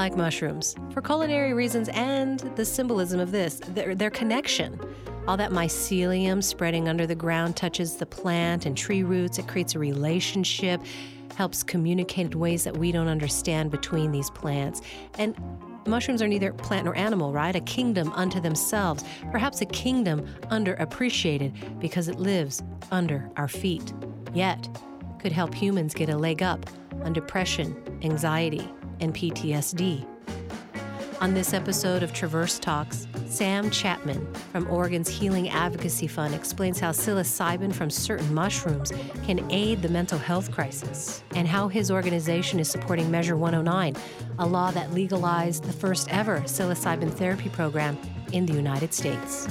like mushrooms for culinary reasons and the symbolism of this, their, their connection. All that mycelium spreading under the ground touches the plant and tree roots. It creates a relationship, helps communicate in ways that we don't understand between these plants. And mushrooms are neither plant nor animal, right? A kingdom unto themselves, perhaps a kingdom underappreciated because it lives under our feet. Yet, could help humans get a leg up on depression, anxiety, and PTSD. On this episode of Traverse Talks, Sam Chapman from Oregon's Healing Advocacy Fund explains how psilocybin from certain mushrooms can aid the mental health crisis and how his organization is supporting Measure 109, a law that legalized the first ever psilocybin therapy program in the United States.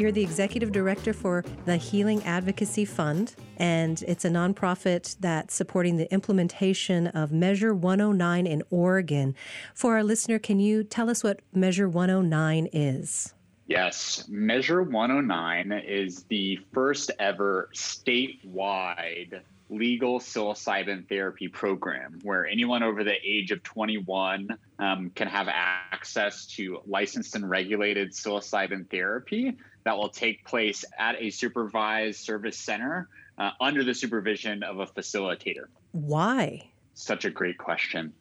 You're the executive director for the Healing Advocacy Fund, and it's a nonprofit that's supporting the implementation of Measure 109 in Oregon. For our listener, can you tell us what Measure 109 is? Yes, Measure 109 is the first ever statewide legal psilocybin therapy program where anyone over the age of 21 um, can have access to licensed and regulated psilocybin therapy that will take place at a supervised service center uh, under the supervision of a facilitator. Why? Such a great question.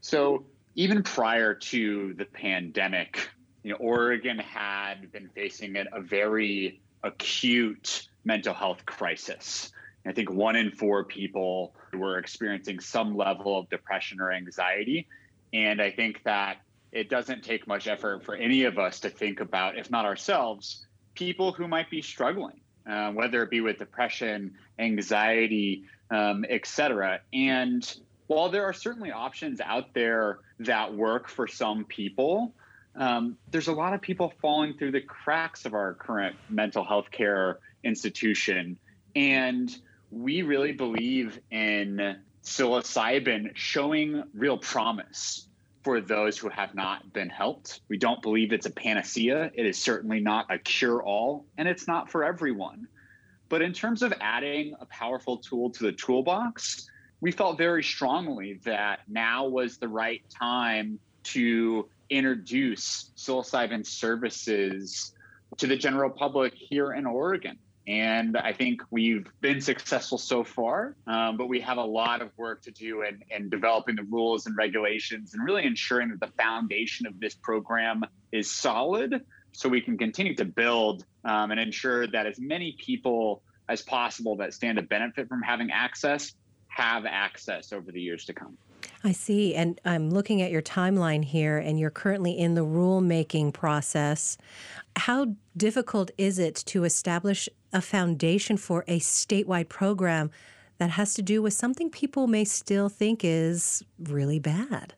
So, even prior to the pandemic, you know, Oregon had been facing a very acute mental health crisis. I think one in four people were experiencing some level of depression or anxiety. And I think that it doesn't take much effort for any of us to think about, if not ourselves, people who might be struggling, uh, whether it be with depression, anxiety, um, etc. And while there are certainly options out there that work for some people, um, there's a lot of people falling through the cracks of our current mental health care institution. And we really believe in psilocybin showing real promise for those who have not been helped. We don't believe it's a panacea. It is certainly not a cure all, and it's not for everyone. But in terms of adding a powerful tool to the toolbox, we felt very strongly that now was the right time to introduce psilocybin services to the general public here in Oregon. And I think we've been successful so far, um, but we have a lot of work to do in, in developing the rules and regulations and really ensuring that the foundation of this program is solid so we can continue to build um, and ensure that as many people as possible that stand to benefit from having access have access over the years to come. I see. And I'm looking at your timeline here, and you're currently in the rulemaking process. How difficult is it to establish a foundation for a statewide program that has to do with something people may still think is really bad?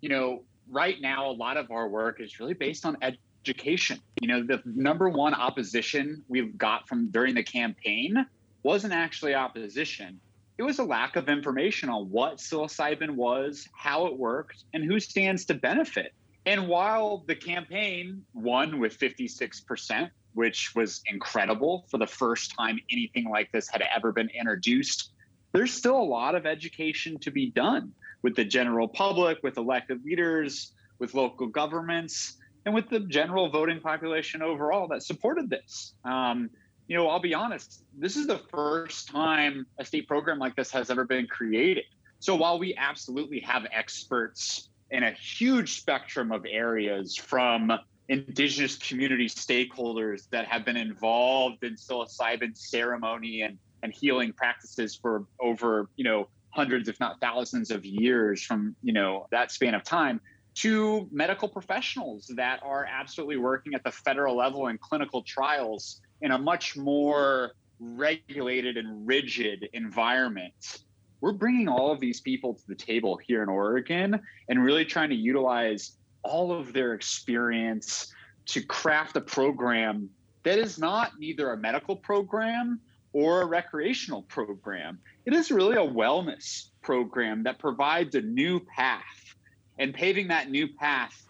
You know, right now, a lot of our work is really based on education. You know, the number one opposition we've got from during the campaign wasn't actually opposition it was a lack of information on what psilocybin was, how it worked, and who stands to benefit. And while the campaign won with 56%, which was incredible for the first time anything like this had ever been introduced, there's still a lot of education to be done with the general public, with elected leaders, with local governments, and with the general voting population overall that supported this. Um, you know, I'll be honest, this is the first time a state program like this has ever been created. So while we absolutely have experts in a huge spectrum of areas from indigenous community stakeholders that have been involved in psilocybin ceremony and, and healing practices for over, you know, hundreds, if not thousands of years from, you know, that span of time to medical professionals that are absolutely working at the federal level in clinical trials in a much more regulated and rigid environment. We're bringing all of these people to the table here in Oregon and really trying to utilize all of their experience to craft a program that is not neither a medical program or a recreational program. It is really a wellness program that provides a new path. And paving that new path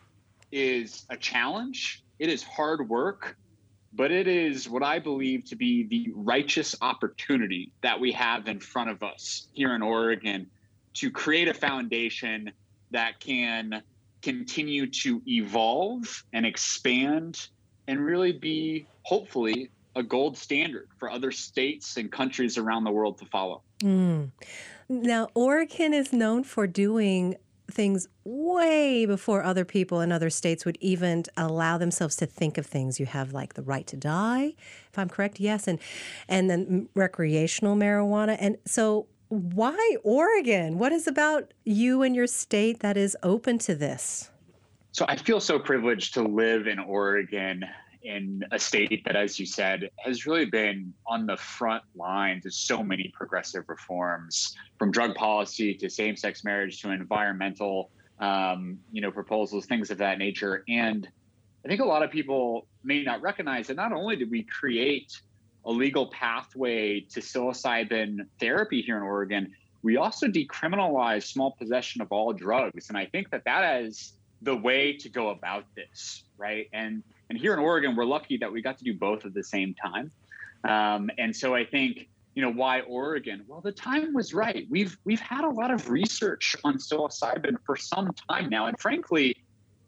is a challenge, it is hard work, but it is what I believe to be the righteous opportunity that we have in front of us here in Oregon to create a foundation that can continue to evolve and expand and really be, hopefully, a gold standard for other states and countries around the world to follow. Mm. Now, Oregon is known for doing things way before other people in other states would even allow themselves to think of things. You have like the right to die, if I'm correct, yes, and and then recreational marijuana. And so, why Oregon? What is about you and your state that is open to this? So I feel so privileged to live in Oregon in a state that, as you said, has really been on the front lines of so many progressive reforms, from drug policy to same-sex marriage to environmental, um, you know, proposals, things of that nature. And I think a lot of people may not recognize that not only did we create a legal pathway to psilocybin therapy here in Oregon, we also decriminalized small possession of all drugs. And I think that that is the way to go about this, right? And and here in Oregon, we're lucky that we got to do both at the same time. Um, and so I think, you know, why Oregon? Well, the time was right. We've we've had a lot of research on psilocybin for some time now, and frankly,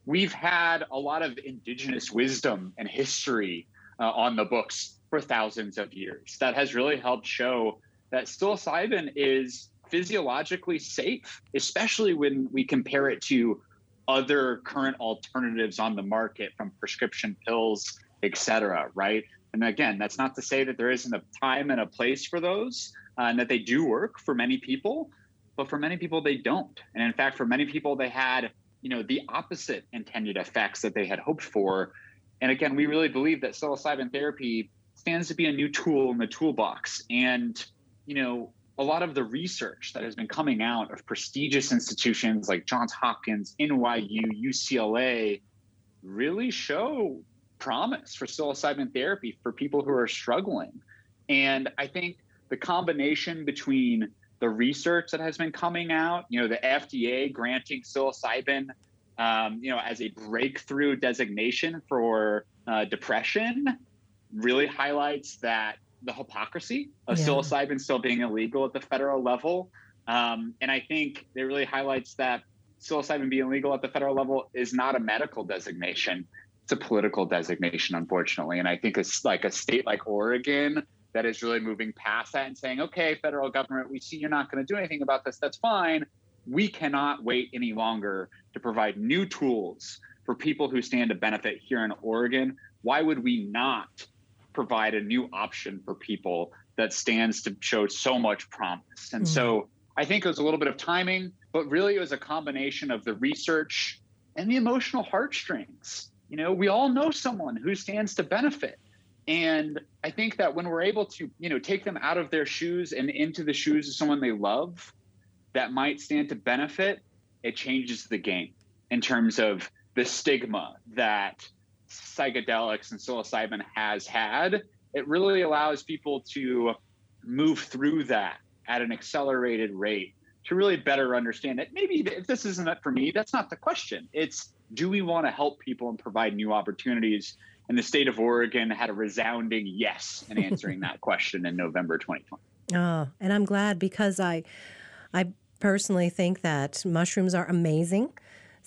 we've had a lot of indigenous wisdom and history uh, on the books for thousands of years. That has really helped show that psilocybin is physiologically safe, especially when we compare it to other current alternatives on the market from prescription pills, et cetera, right? And again, that's not to say that there isn't a time and a place for those uh, and that they do work for many people, but for many people, they don't. And in fact, for many people, they had, you know, the opposite intended effects that they had hoped for. And again, we really believe that psilocybin therapy stands to be a new tool in the toolbox. And, you know, a lot of the research that has been coming out of prestigious institutions like Johns Hopkins, NYU, UCLA really show promise for psilocybin therapy for people who are struggling. And I think the combination between the research that has been coming out, you know, the FDA granting psilocybin, um, you know, as a breakthrough designation for uh, depression, really highlights that the hypocrisy of yeah. psilocybin still being illegal at the federal level. Um, and I think it really highlights that psilocybin being illegal at the federal level is not a medical designation. It's a political designation, unfortunately. And I think it's like a state like Oregon that is really moving past that and saying, okay, federal government, we see you're not going to do anything about this. That's fine. We cannot wait any longer to provide new tools for people who stand to benefit here in Oregon. Why would we not provide a new option for people that stands to show so much promise. And mm-hmm. so I think it was a little bit of timing, but really it was a combination of the research and the emotional heartstrings. You know, we all know someone who stands to benefit. And I think that when we're able to, you know, take them out of their shoes and into the shoes of someone they love that might stand to benefit, it changes the game in terms of the stigma that psychedelics and psilocybin has had, it really allows people to move through that at an accelerated rate to really better understand it. maybe if this isn't it for me, that's not the question. It's do we want to help people and provide new opportunities? And the state of Oregon had a resounding yes in answering that question in November 2020. Oh, and I'm glad because I I personally think that mushrooms are amazing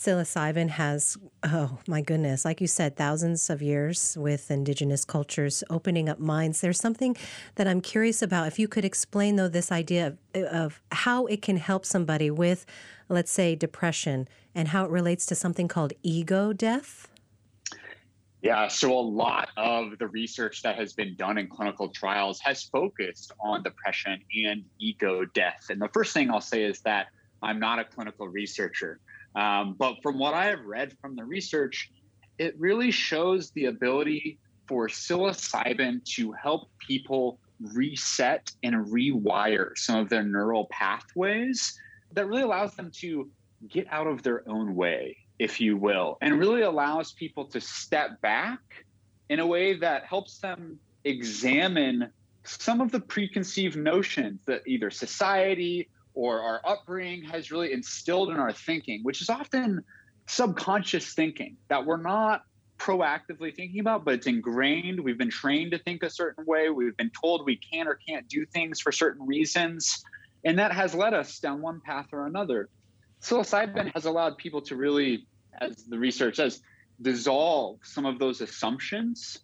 psilocybin has, oh my goodness, like you said, thousands of years with indigenous cultures opening up minds. There's something that I'm curious about. If you could explain, though, this idea of, of how it can help somebody with, let's say, depression and how it relates to something called ego death. Yeah, so a lot of the research that has been done in clinical trials has focused on depression and ego death. And the first thing I'll say is that I'm not a clinical researcher. Um, but from what I have read from the research, it really shows the ability for psilocybin to help people reset and rewire some of their neural pathways that really allows them to get out of their own way, if you will, and really allows people to step back in a way that helps them examine some of the preconceived notions that either society or our upbringing has really instilled in our thinking, which is often subconscious thinking that we're not proactively thinking about, but it's ingrained. We've been trained to think a certain way. We've been told we can or can't do things for certain reasons. And that has led us down one path or another. Psilocybin has allowed people to really, as the research says, dissolve some of those assumptions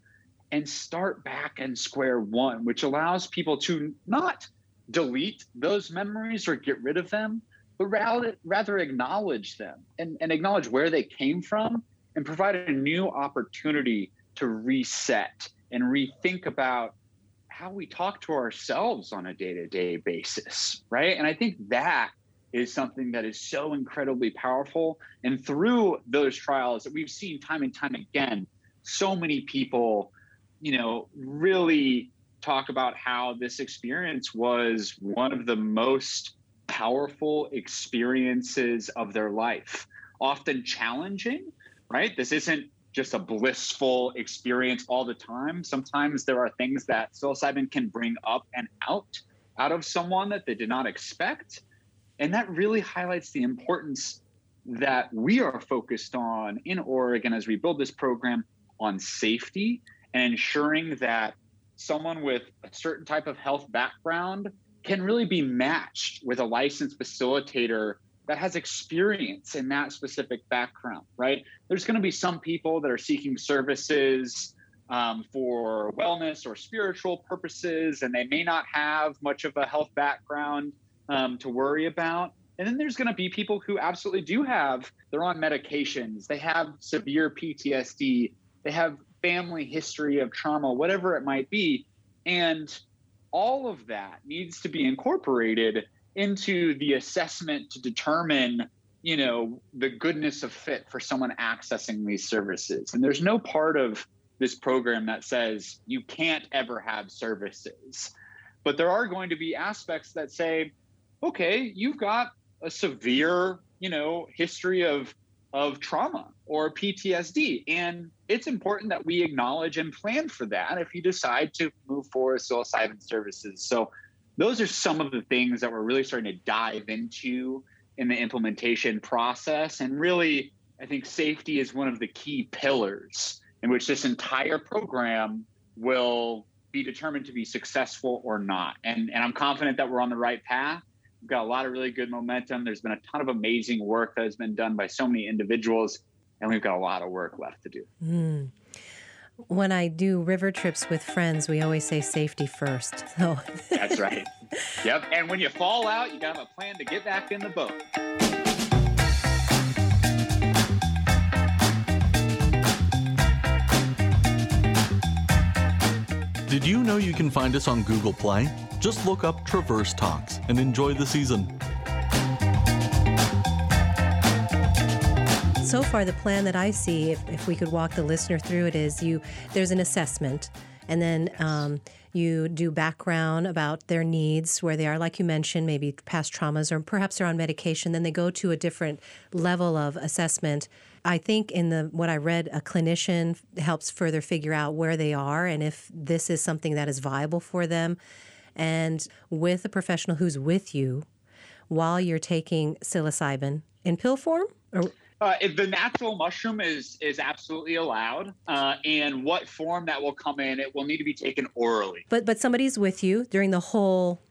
and start back in square one, which allows people to not delete those memories or get rid of them, but rather, rather acknowledge them and, and acknowledge where they came from and provide a new opportunity to reset and rethink about how we talk to ourselves on a day-to-day basis right? And i think that is something that is so incredibly powerful. And through those trials that we've seen time and time again so many people you know really talk about how this experience was one of the most powerful experiences of their life often challenging right this isn't just a blissful experience all the time. Sometimes there are things that psilocybin can bring up and out out of someone that they did not expect. And that really highlights the importance that we are focused on in Oregon as we build this program on safety and ensuring that someone with a certain type of health background can really be matched with a licensed facilitator that has experience in that specific background, right? There's going to be some people that are seeking services um, for wellness or spiritual purposes, and they may not have much of a health background um, to worry about. And then there's going to be people who absolutely do have, they're on medications, they have severe PTSD, they have family history of trauma, whatever it might be. And all of that needs to be incorporated into the assessment to determine you know the goodness of fit for someone accessing these services and there's no part of this program that says you can't ever have services but there are going to be aspects that say okay you've got a severe you know history of of trauma or PTSD and it's important that we acknowledge and plan for that if you decide to move forward with psilocybin services so those are some of the things that we're really starting to dive into in the implementation process. And really, I think safety is one of the key pillars in which this entire program will be determined to be successful or not. And, and I'm confident that we're on the right path. We've got a lot of really good momentum. There's been a ton of amazing work that has been done by so many individuals, and we've got a lot of work left to do. Mm. When I do river trips with friends, we always say safety first. So That's right. Yep. And when you fall out, you got a plan to get back in the boat. Did you know you can find us on Google Play? Just look up Traverse Talks and enjoy the season. so far the plan that I see, if, if we could walk the listener through it, is you there's an assessment, and then um, you do background about their needs, where they are, like you mentioned, maybe past traumas, or perhaps they're on medication. Then they go to a different level of assessment. I think in the what I read, a clinician helps further figure out where they are and if this is something that is viable for them. And with a professional who's with you while you're taking psilocybin in pill form, or uh, the natural mushroom is is absolutely allowed, uh, and what form that will come in, it will need to be taken orally. But but somebody's with you during the whole.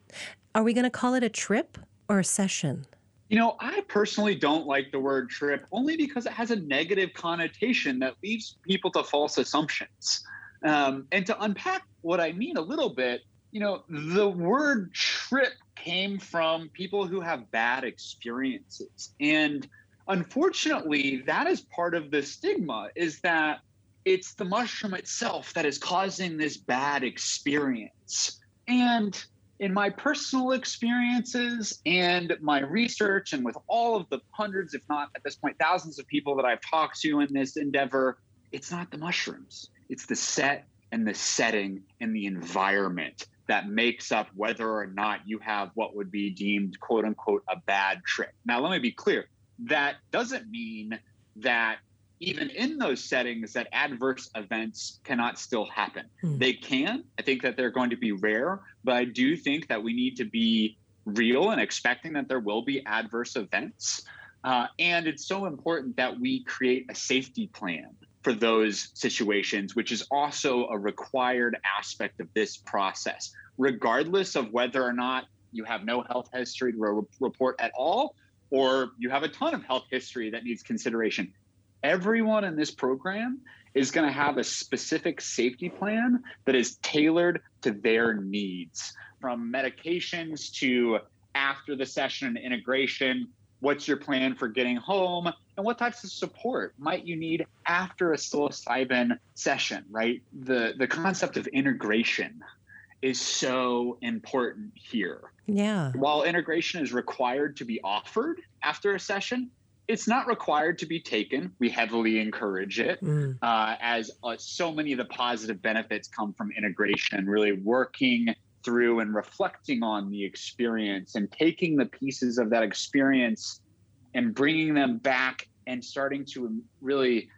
Are we going to call it a trip or a session? You know, I personally don't like the word trip only because it has a negative connotation that leads people to false assumptions. Um, and to unpack what I mean a little bit, you know, the word trip came from people who have bad experiences. And unfortunately, that is part of the stigma is that it's the mushroom itself that is causing this bad experience. And in my personal experiences and my research, and with all of the hundreds, if not at this point, thousands of people that I've talked to in this endeavor, it's not the mushrooms, it's the set and the setting and the environment that makes up whether or not you have what would be deemed quote unquote a bad trip. Now, let me be clear that doesn't mean that even in those settings that adverse events cannot still happen. Hmm. They can. I think that they're going to be rare, but I do think that we need to be real and expecting that there will be adverse events. Uh, and it's so important that we create a safety plan for those situations, which is also a required aspect of this process, regardless of whether or not you have no health history to re- report at all, or you have a ton of health history that needs consideration. Everyone in this program is going to have a specific safety plan that is tailored to their needs, from medications to after the session and integration. What's your plan for getting home? and what types of support might you need after a psilocybin session right the the concept of integration is so important here yeah while integration is required to be offered after a session it's not required to be taken we heavily encourage it mm. uh, as uh, so many of the positive benefits come from integration really working through and reflecting on the experience and taking the pieces of that experience and bringing them back and starting to really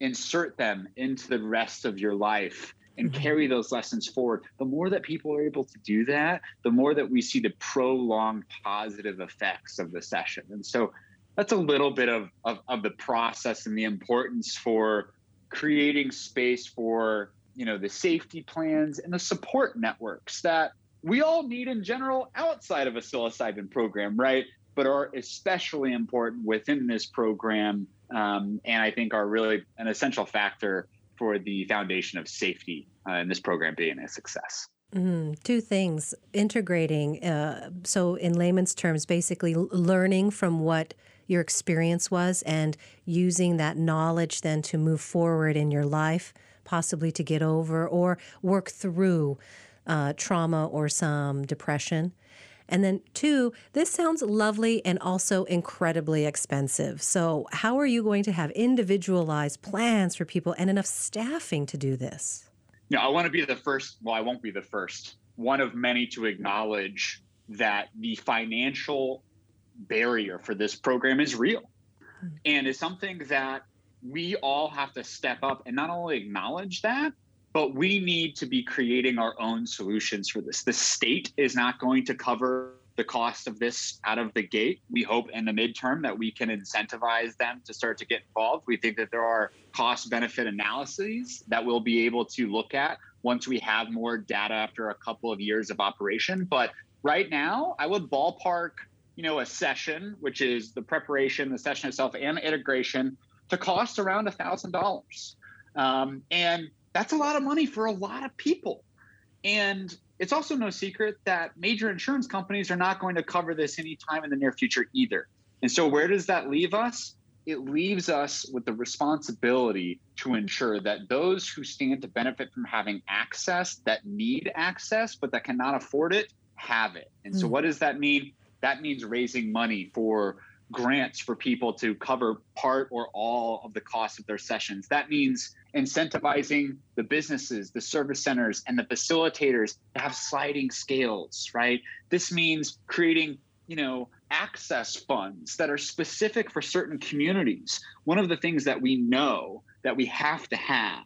insert them into the rest of your life and mm-hmm. carry those lessons forward. The more that people are able to do that, the more that we see the prolonged positive effects of the session. And so that's a little bit of, of, of the process and the importance for creating space for you know the safety plans and the support networks that we all need in general outside of a psilocybin program, right? but are especially important within this program, um, and I think are really an essential factor for the foundation of safety uh, in this program being a success. Mm, two things integrating, uh, so in layman's terms, basically learning from what your experience was and using that knowledge then to move forward in your life, possibly to get over or work through uh, trauma or some depression. And then, two, this sounds lovely and also incredibly expensive. So, how are you going to have individualized plans for people and enough staffing to do this? Yeah, I want to be the first, well, I won't be the first, one of many to acknowledge that the financial barrier for this program is real hmm. and is something that we all have to step up and not only acknowledge that, but we need to be creating our own solutions for this. The state is not going to cover the cost of this out of the gate. We hope in the midterm that we can incentivize them to start to get involved. We think that there are cost benefit analyses that we'll be able to look at once we have more data after a couple of years of operation. But right now, I would ballpark, you know, a session, which is the preparation, the session itself, and integration, to cost around a thousand dollars. Um, and that's a lot of money for a lot of people. And it's also no secret that major insurance companies are not going to cover this anytime in the near future either. And so, where does that leave us? It leaves us with the responsibility to ensure that those who stand to benefit from having access, that need access, but that cannot afford it, have it. And so, hmm. what does that mean? That means raising money for grants for people to cover part or all of the cost of their sessions. That means incentivizing the businesses, the service centers, and the facilitators to have sliding scales, right? This means creating, you know, access funds that are specific for certain communities. One of the things that we know that we have to have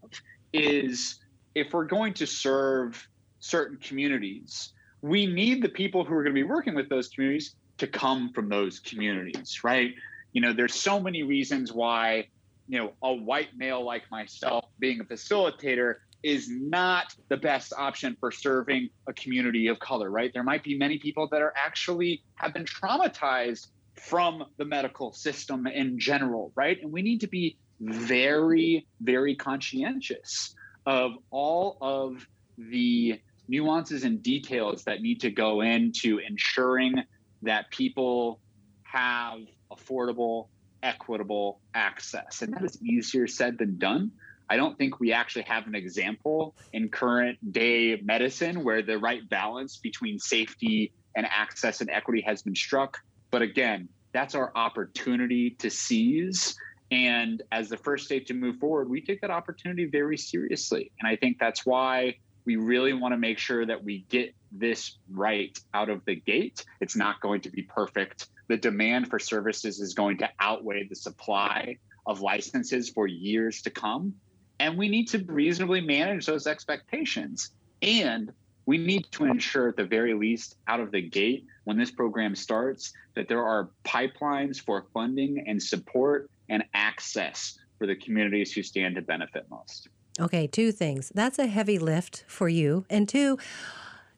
is if we're going to serve certain communities, we need the people who are going to be working with those communities to come from those communities, right? You know, there's so many reasons why, you know, a white male like myself being a facilitator is not the best option for serving a community of color, right? There might be many people that are actually have been traumatized from the medical system in general, right? And we need to be very, very conscientious of all of the nuances and details that need to go into ensuring that people have affordable, equitable access. And that is easier said than done. I don't think we actually have an example in current day medicine where the right balance between safety and access and equity has been struck. But again, that's our opportunity to seize. And as the first state to move forward, we take that opportunity very seriously. And I think that's why we really want to make sure that we get this right out of the gate. It's not going to be perfect. The demand for services is going to outweigh the supply of licenses for years to come. And we need to reasonably manage those expectations. And we need to ensure, at the very least, out of the gate, when this program starts, that there are pipelines for funding and support and access for the communities who stand to benefit most. Okay, two things. That's a heavy lift for you. And two,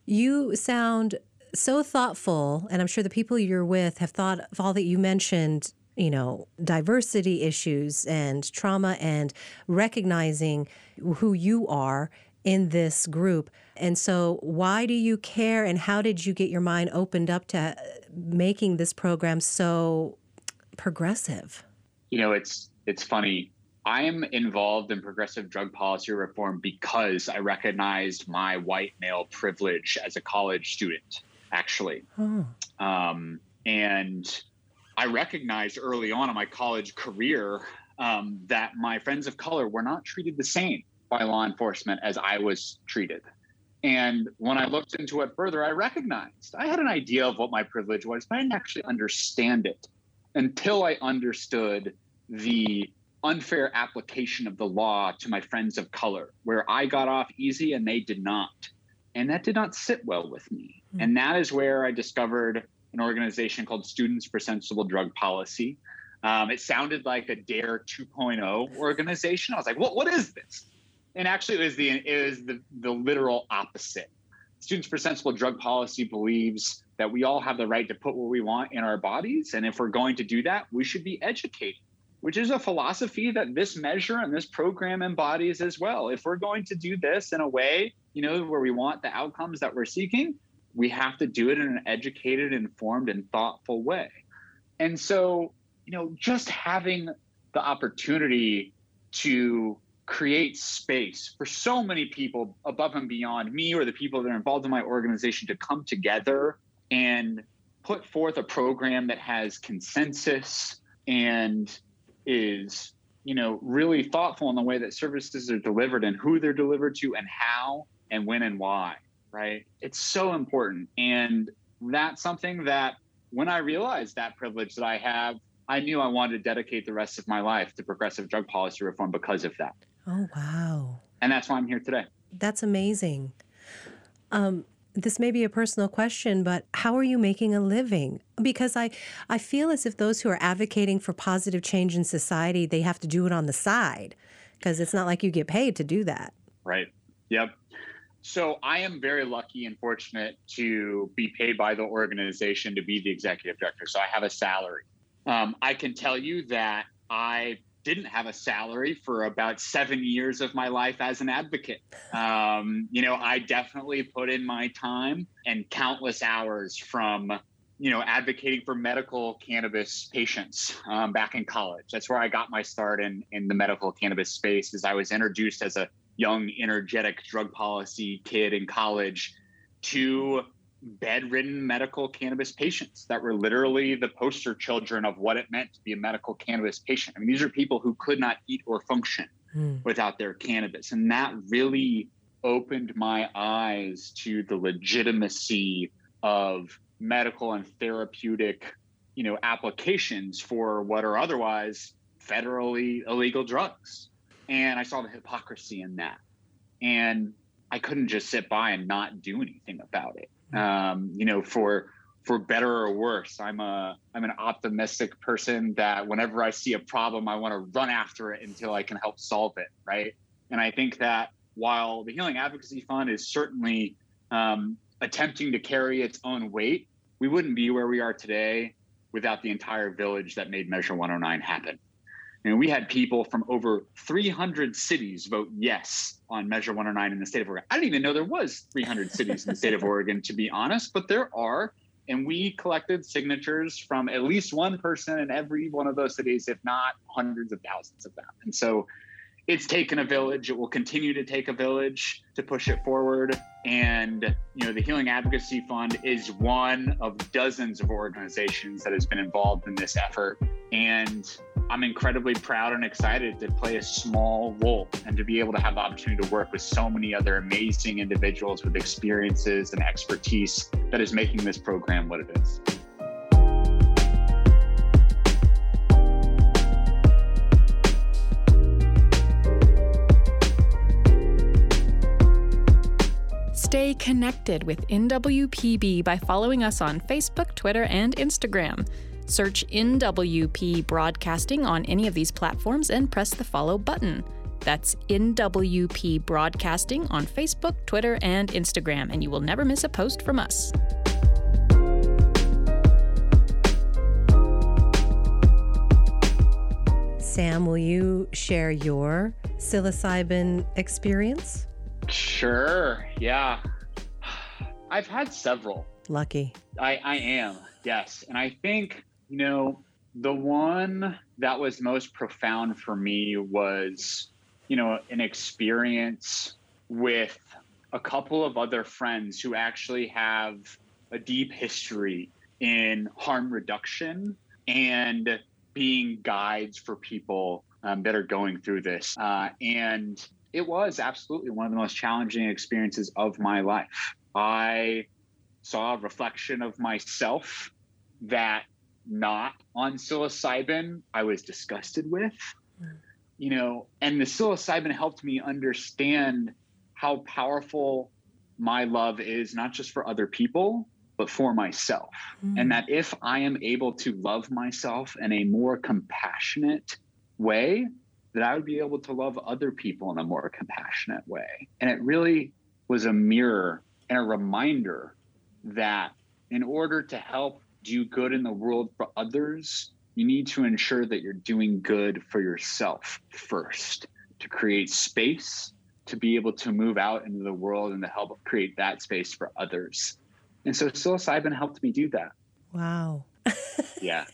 you sound so thoughtful, and I'm sure the people you're with have thought of all that you mentioned you know, diversity issues and trauma and recognizing who you are in this group. And so, why do you care and how did you get your mind opened up to making this program so progressive? You know, it's it's funny. I am involved in progressive drug policy reform because I recognized my white male privilege as a college student, actually. Oh. Um, and I recognized early on in my college career um, that my friends of color were not treated the same by law enforcement as I was treated. And when I looked into it further, I recognized I had an idea of what my privilege was, but I didn't actually understand it until I understood the unfair application of the law to my friends of color, where I got off easy and they did not. And that did not sit well with me. Mm-hmm. And that is where I discovered an organization called Students for Sensible Drug Policy. Um, it sounded like a DARE 2.0 organization. I was like, what, what is this? And actually, it was the it was the, the literal opposite. Students for Sensible Drug Policy believes that we all have the right to put what we want in our bodies. And if we're going to do that, we should be educated, which is a philosophy that this measure and this program embodies as well. If we're going to do this in a way, you know, where we want the outcomes that we're seeking, we have to do it in an educated, informed, and thoughtful way. And so, you know, just having the opportunity to create space for so many people above and beyond me or the people that are involved in my organization to come together and put forth a program that has consensus and is you know really thoughtful in the way that services are delivered and who they're delivered to and how and when and why right? It's so important. And that's something that when I realized that privilege that I have, I knew I wanted to dedicate the rest of my life to progressive drug policy reform because of that. Oh, wow. And that's why I'm here today. That's amazing. Um, this may be a personal question, but how are you making a living? Because I, I feel as if those who are advocating for positive change in society, they have to do it on the side because it's not like you get paid to do that. Right. Yep. So I am very lucky and fortunate to be paid by the organization to be the executive director. So I have a salary. Um, I can tell you that I didn't have a salary for about seven years of my life as an advocate. Um, you know, I definitely put in my time and countless hours from, you know, advocating for medical cannabis patients um, back in college. That's where I got my start in in the medical cannabis space. As I was introduced as a young, energetic drug policy kid in college to bedridden medical cannabis patients that were literally the poster children of what it meant to be a medical cannabis patient. I mean, these are people who could not eat or function mm. without their cannabis. And that really opened my eyes to the legitimacy of medical and therapeutic, you know, applications for what are otherwise federally illegal drugs. And I saw the hypocrisy in that. And I couldn't just sit by and not do anything about it. Um, you know, for for better or worse, I'm a I'm an optimistic person that whenever I see a problem, I want to run after it until I can help solve it. Right. And I think that while the Healing Advocacy Fund is certainly um, attempting to carry its own weight, we wouldn't be where we are today without the entire village that made Measure 109 happen. And we had people from over 300 cities vote yes on Measure 109 in the state of Oregon. I didn't even know there was 300 cities in the state of Oregon, to be honest, but there are. And we collected signatures from at least one person in every one of those cities, if not hundreds of thousands of them. And so it's taken a village. It will continue to take a village to push it forward. And, you know, the Healing Advocacy Fund is one of dozens of organizations that has been involved in this effort. And I'm incredibly proud and excited to play a small role and to be able to have the opportunity to work with so many other amazing individuals with experiences and expertise that is making this program what it is. Stay connected with NWPB by following us on Facebook, Twitter, and Instagram. Search NWP Broadcasting on any of these platforms and press the follow button. That's NWP Broadcasting on Facebook, Twitter, and Instagram, and you will never miss a post from us. Sam, will you share your psilocybin experience? Sure. Yeah. I've had several. Lucky. I, I am, yes. And I think, you know, the one that was most profound for me was, you know, an experience with a couple of other friends who actually have a deep history in harm reduction and being guides for people um, that are going through this. Uh, and it was absolutely one of the most challenging experiences of my life. I saw a reflection of myself that not on psilocybin I was disgusted with. You know, and the psilocybin helped me understand how powerful my love is, not just for other people, but for myself. Mm. And that if I am able to love myself in a more compassionate way, that I would be able to love other people in a more compassionate way. And it really was a mirror and a reminder that in order to help do good in the world for others, you need to ensure that you're doing good for yourself first to create space to be able to move out into the world and to help create that space for others. And so psilocybin helped me do that. Wow. yeah.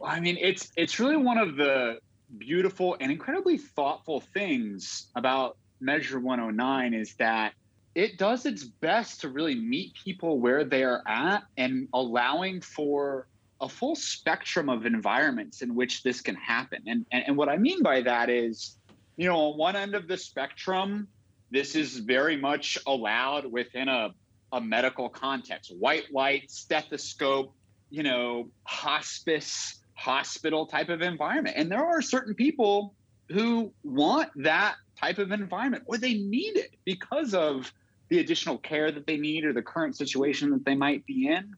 Well, I mean, it's it's really one of the beautiful and incredibly thoughtful things about Measure 109 is that it does its best to really meet people where they are at and allowing for a full spectrum of environments in which this can happen. And, and, and what I mean by that is, you know, on one end of the spectrum, this is very much allowed within a, a medical context white light, stethoscope, you know, hospice, hospital type of environment. And there are certain people who want that type of environment or they need it because of the additional care that they need or the current situation that they might be in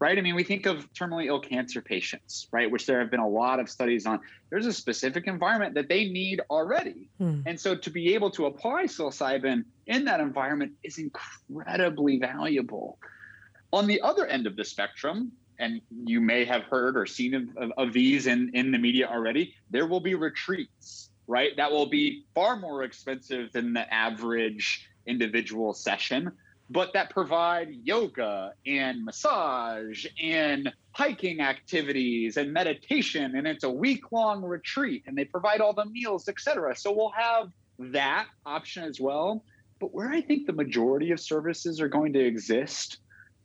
right? I mean we think of terminally ill cancer patients right? Which there have been a lot of studies on. There's a specific environment that they need already. Hmm. and so to be able to apply psilocybin in that environment is incredibly valuable. On the other end of the spectrum and you may have heard or seen of, of, of these in, in the media already there will be retreats right? That will be far more expensive than the average individual session, but that provide yoga and massage and hiking activities and meditation and it's a week long retreat and they provide all the meals etc so we'll have that option as well. But where i think the majority of services are going to exist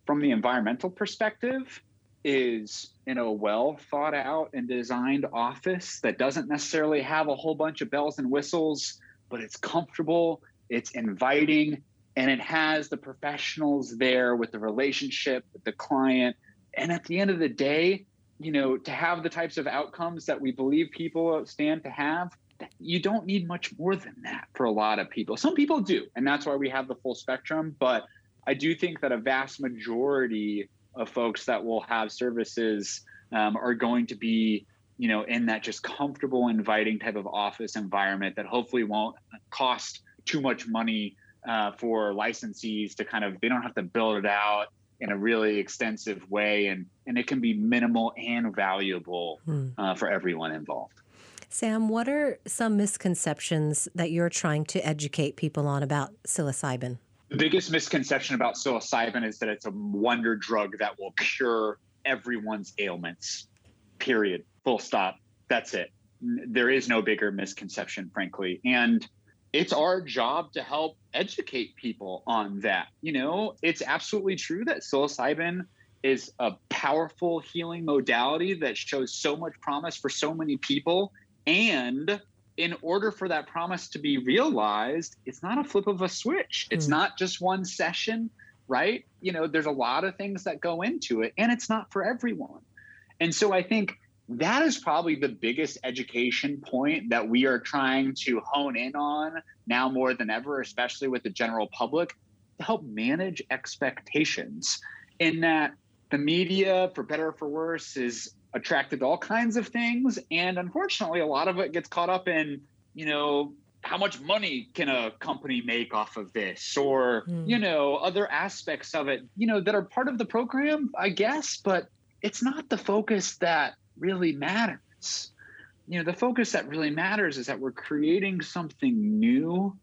from the environmental perspective is in a well thought out and designed office that doesn't necessarily have a whole bunch of bells and whistles but it's comfortable it's inviting, and it has the professionals there with the relationship with the client. And at the end of the day, you know, to have the types of outcomes that we believe people stand to have, you don't need much more than that for a lot of people. Some people do, and that's why we have the full spectrum. But I do think that a vast majority of folks that will have services um, are going to be, you know, in that just comfortable, inviting type of office environment that hopefully won't cost too much money uh, for licensees to kind of they don't have to build it out in a really extensive way and and it can be minimal and valuable hmm. uh, for everyone involved. Sam what are some misconceptions that you're trying to educate people on about psilocybin? The biggest misconception about psilocybin is that it's a wonder drug that will cure everyone's ailments. Period. Full stop. That's it. There is no bigger misconception frankly. And it's our job to help educate people on that. You know, it's absolutely true that psilocybin is a powerful healing modality that shows so much promise for so many people. And in order for that promise to be realized, it's not a flip of a switch. It's mm. not just one session, right? You know, there's a lot of things that go into it, and it's not for everyone. And so I think that is probably the biggest education point that we are trying to hone in on now more than ever, especially with the general public, to help manage expectations. In that the media, for better or for worse, is attracted to all kinds of things. And unfortunately, a lot of it gets caught up in, you know, how much money can a company make off of this or mm. you know other aspects of it you know that are part of the program i guess but it's not the focus that really matters. You know the focus that really matters is that we're creating something new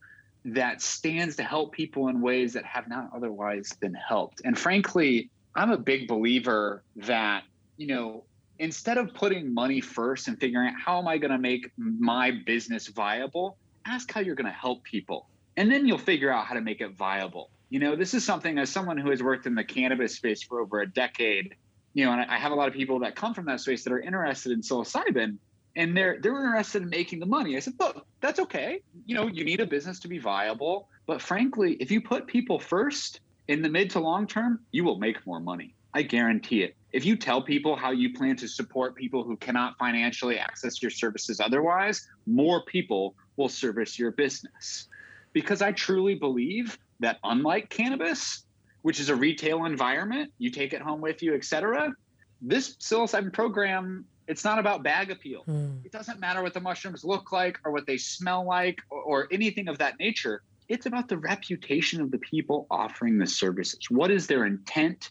that stands to help people in ways that have not otherwise been helped. And frankly i'm a big believer that you know instead of putting money first and figuring out how am i going to make my business viable ask how you're going to help people. And then you'll figure out how to make it viable. You know this is something as someone who has worked in the cannabis space for over a decade you know and i have a lot of people that come from that space that are interested in psilocybin and they're they're interested in making the money. I said look that's okay. You know you need a business to be viable but frankly if you put people first in the mid to long term you will make more money. I guarantee it. If you tell people how you plan to support people who cannot financially access your services otherwise more people will service your business. Because I truly believe that unlike cannabis, which is a retail environment, you take it home with you, et cetera, this psilocybin program, it's not about bag appeal. Mm. It doesn't matter what the mushrooms look like or what they smell like or, or anything of that nature. It's about the reputation of the people offering the services. What is their intent?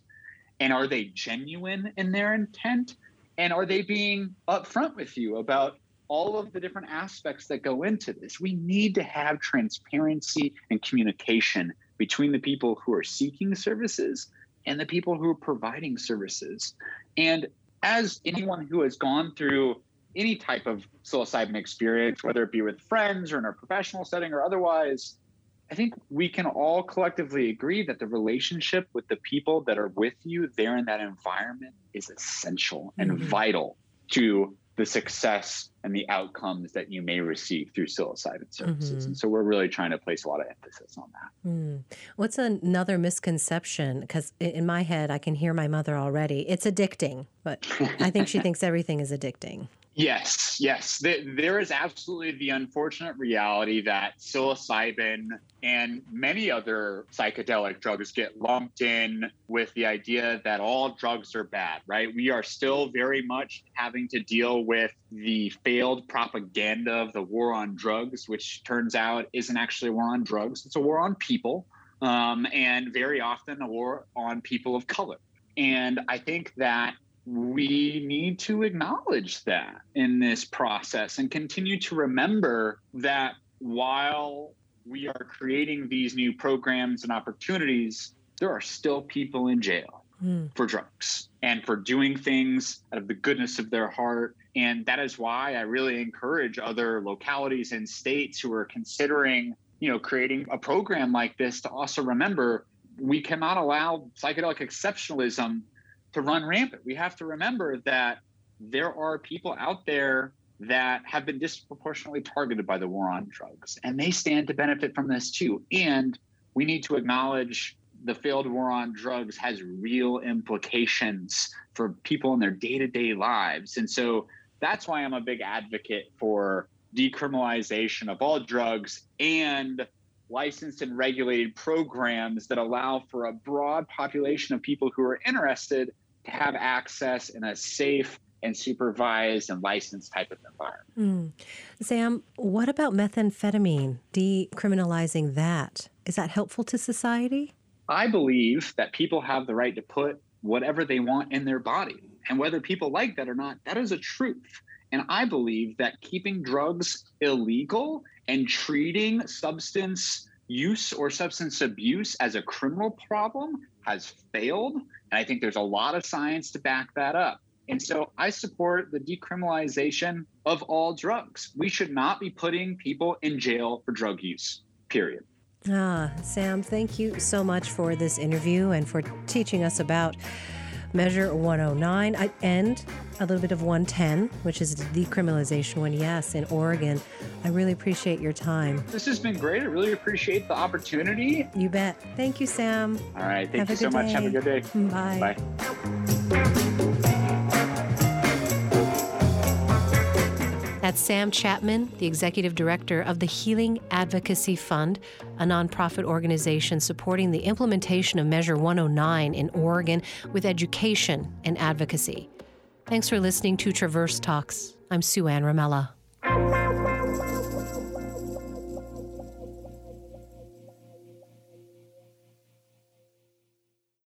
And are they genuine in their intent? And are they being upfront with you about all of the different aspects that go into this. We need to have transparency and communication between the people who are seeking services and the people who are providing services. And as anyone who has gone through any type of psilocybin experience, whether it be with friends or in a professional setting or otherwise, I think we can all collectively agree that the relationship with the people that are with you there in that environment is essential and mm-hmm. vital to the success and the outcomes that you may receive through psilocybin services. Mm-hmm. And so we're really trying to place a lot of emphasis on that. Mm. What's another misconception? Because in my head, I can hear my mother already. It's addicting, but I think she thinks everything is addicting. Yes, yes. There is absolutely the unfortunate reality that psilocybin and many other psychedelic drugs get lumped in with the idea that all drugs are bad, right? We are still very much having to deal with the failed propaganda of the war on drugs, which turns out isn't actually a war on drugs, it's a war on people, um, and very often a war on people of color. And I think that we need to acknowledge that in this process and continue to remember that while we are creating these new programs and opportunities, there are still people in jail mm. for drugs and for doing things out of the goodness of their heart. And that is why I really encourage other localities and states who are considering, you know, creating a program like this to also remember we cannot allow psychedelic exceptionalism to run rampant. We have to remember that there are people out there that have been disproportionately targeted by the war on drugs, and they stand to benefit from this too. And we need to acknowledge the failed war on drugs has real implications for people in their day to day lives. And so that's why I'm a big advocate for decriminalization of all drugs and licensed and regulated programs that allow for a broad population of people who are interested have access in a safe and supervised and licensed type of environment. Mm. Sam, what about methamphetamine, decriminalizing that? Is that helpful to society? I believe that people have the right to put whatever they want in their body. And whether people like that or not, that is a truth. And I believe that keeping drugs illegal and treating substance use or substance abuse as a criminal problem has failed. And I think there's a lot of science to back that up. And so I support the decriminalization of all drugs. We should not be putting people in jail for drug use, period. Ah, Sam, thank you so much for this interview and for teaching us about Measure 109 and a little bit of 110, which is the decriminalization one, yes, in Oregon. I really appreciate your time. This has been great. I really appreciate the opportunity. You bet. Thank you, Sam. All right. Thank Have you so much. Day. Have a good day. Bye. Bye. That's Sam Chapman, the executive director of the Healing Advocacy Fund, a nonprofit organization supporting the implementation of Measure 109 in Oregon with education and advocacy. Thanks for listening to Traverse Talks. I'm Sue Ann Ramella.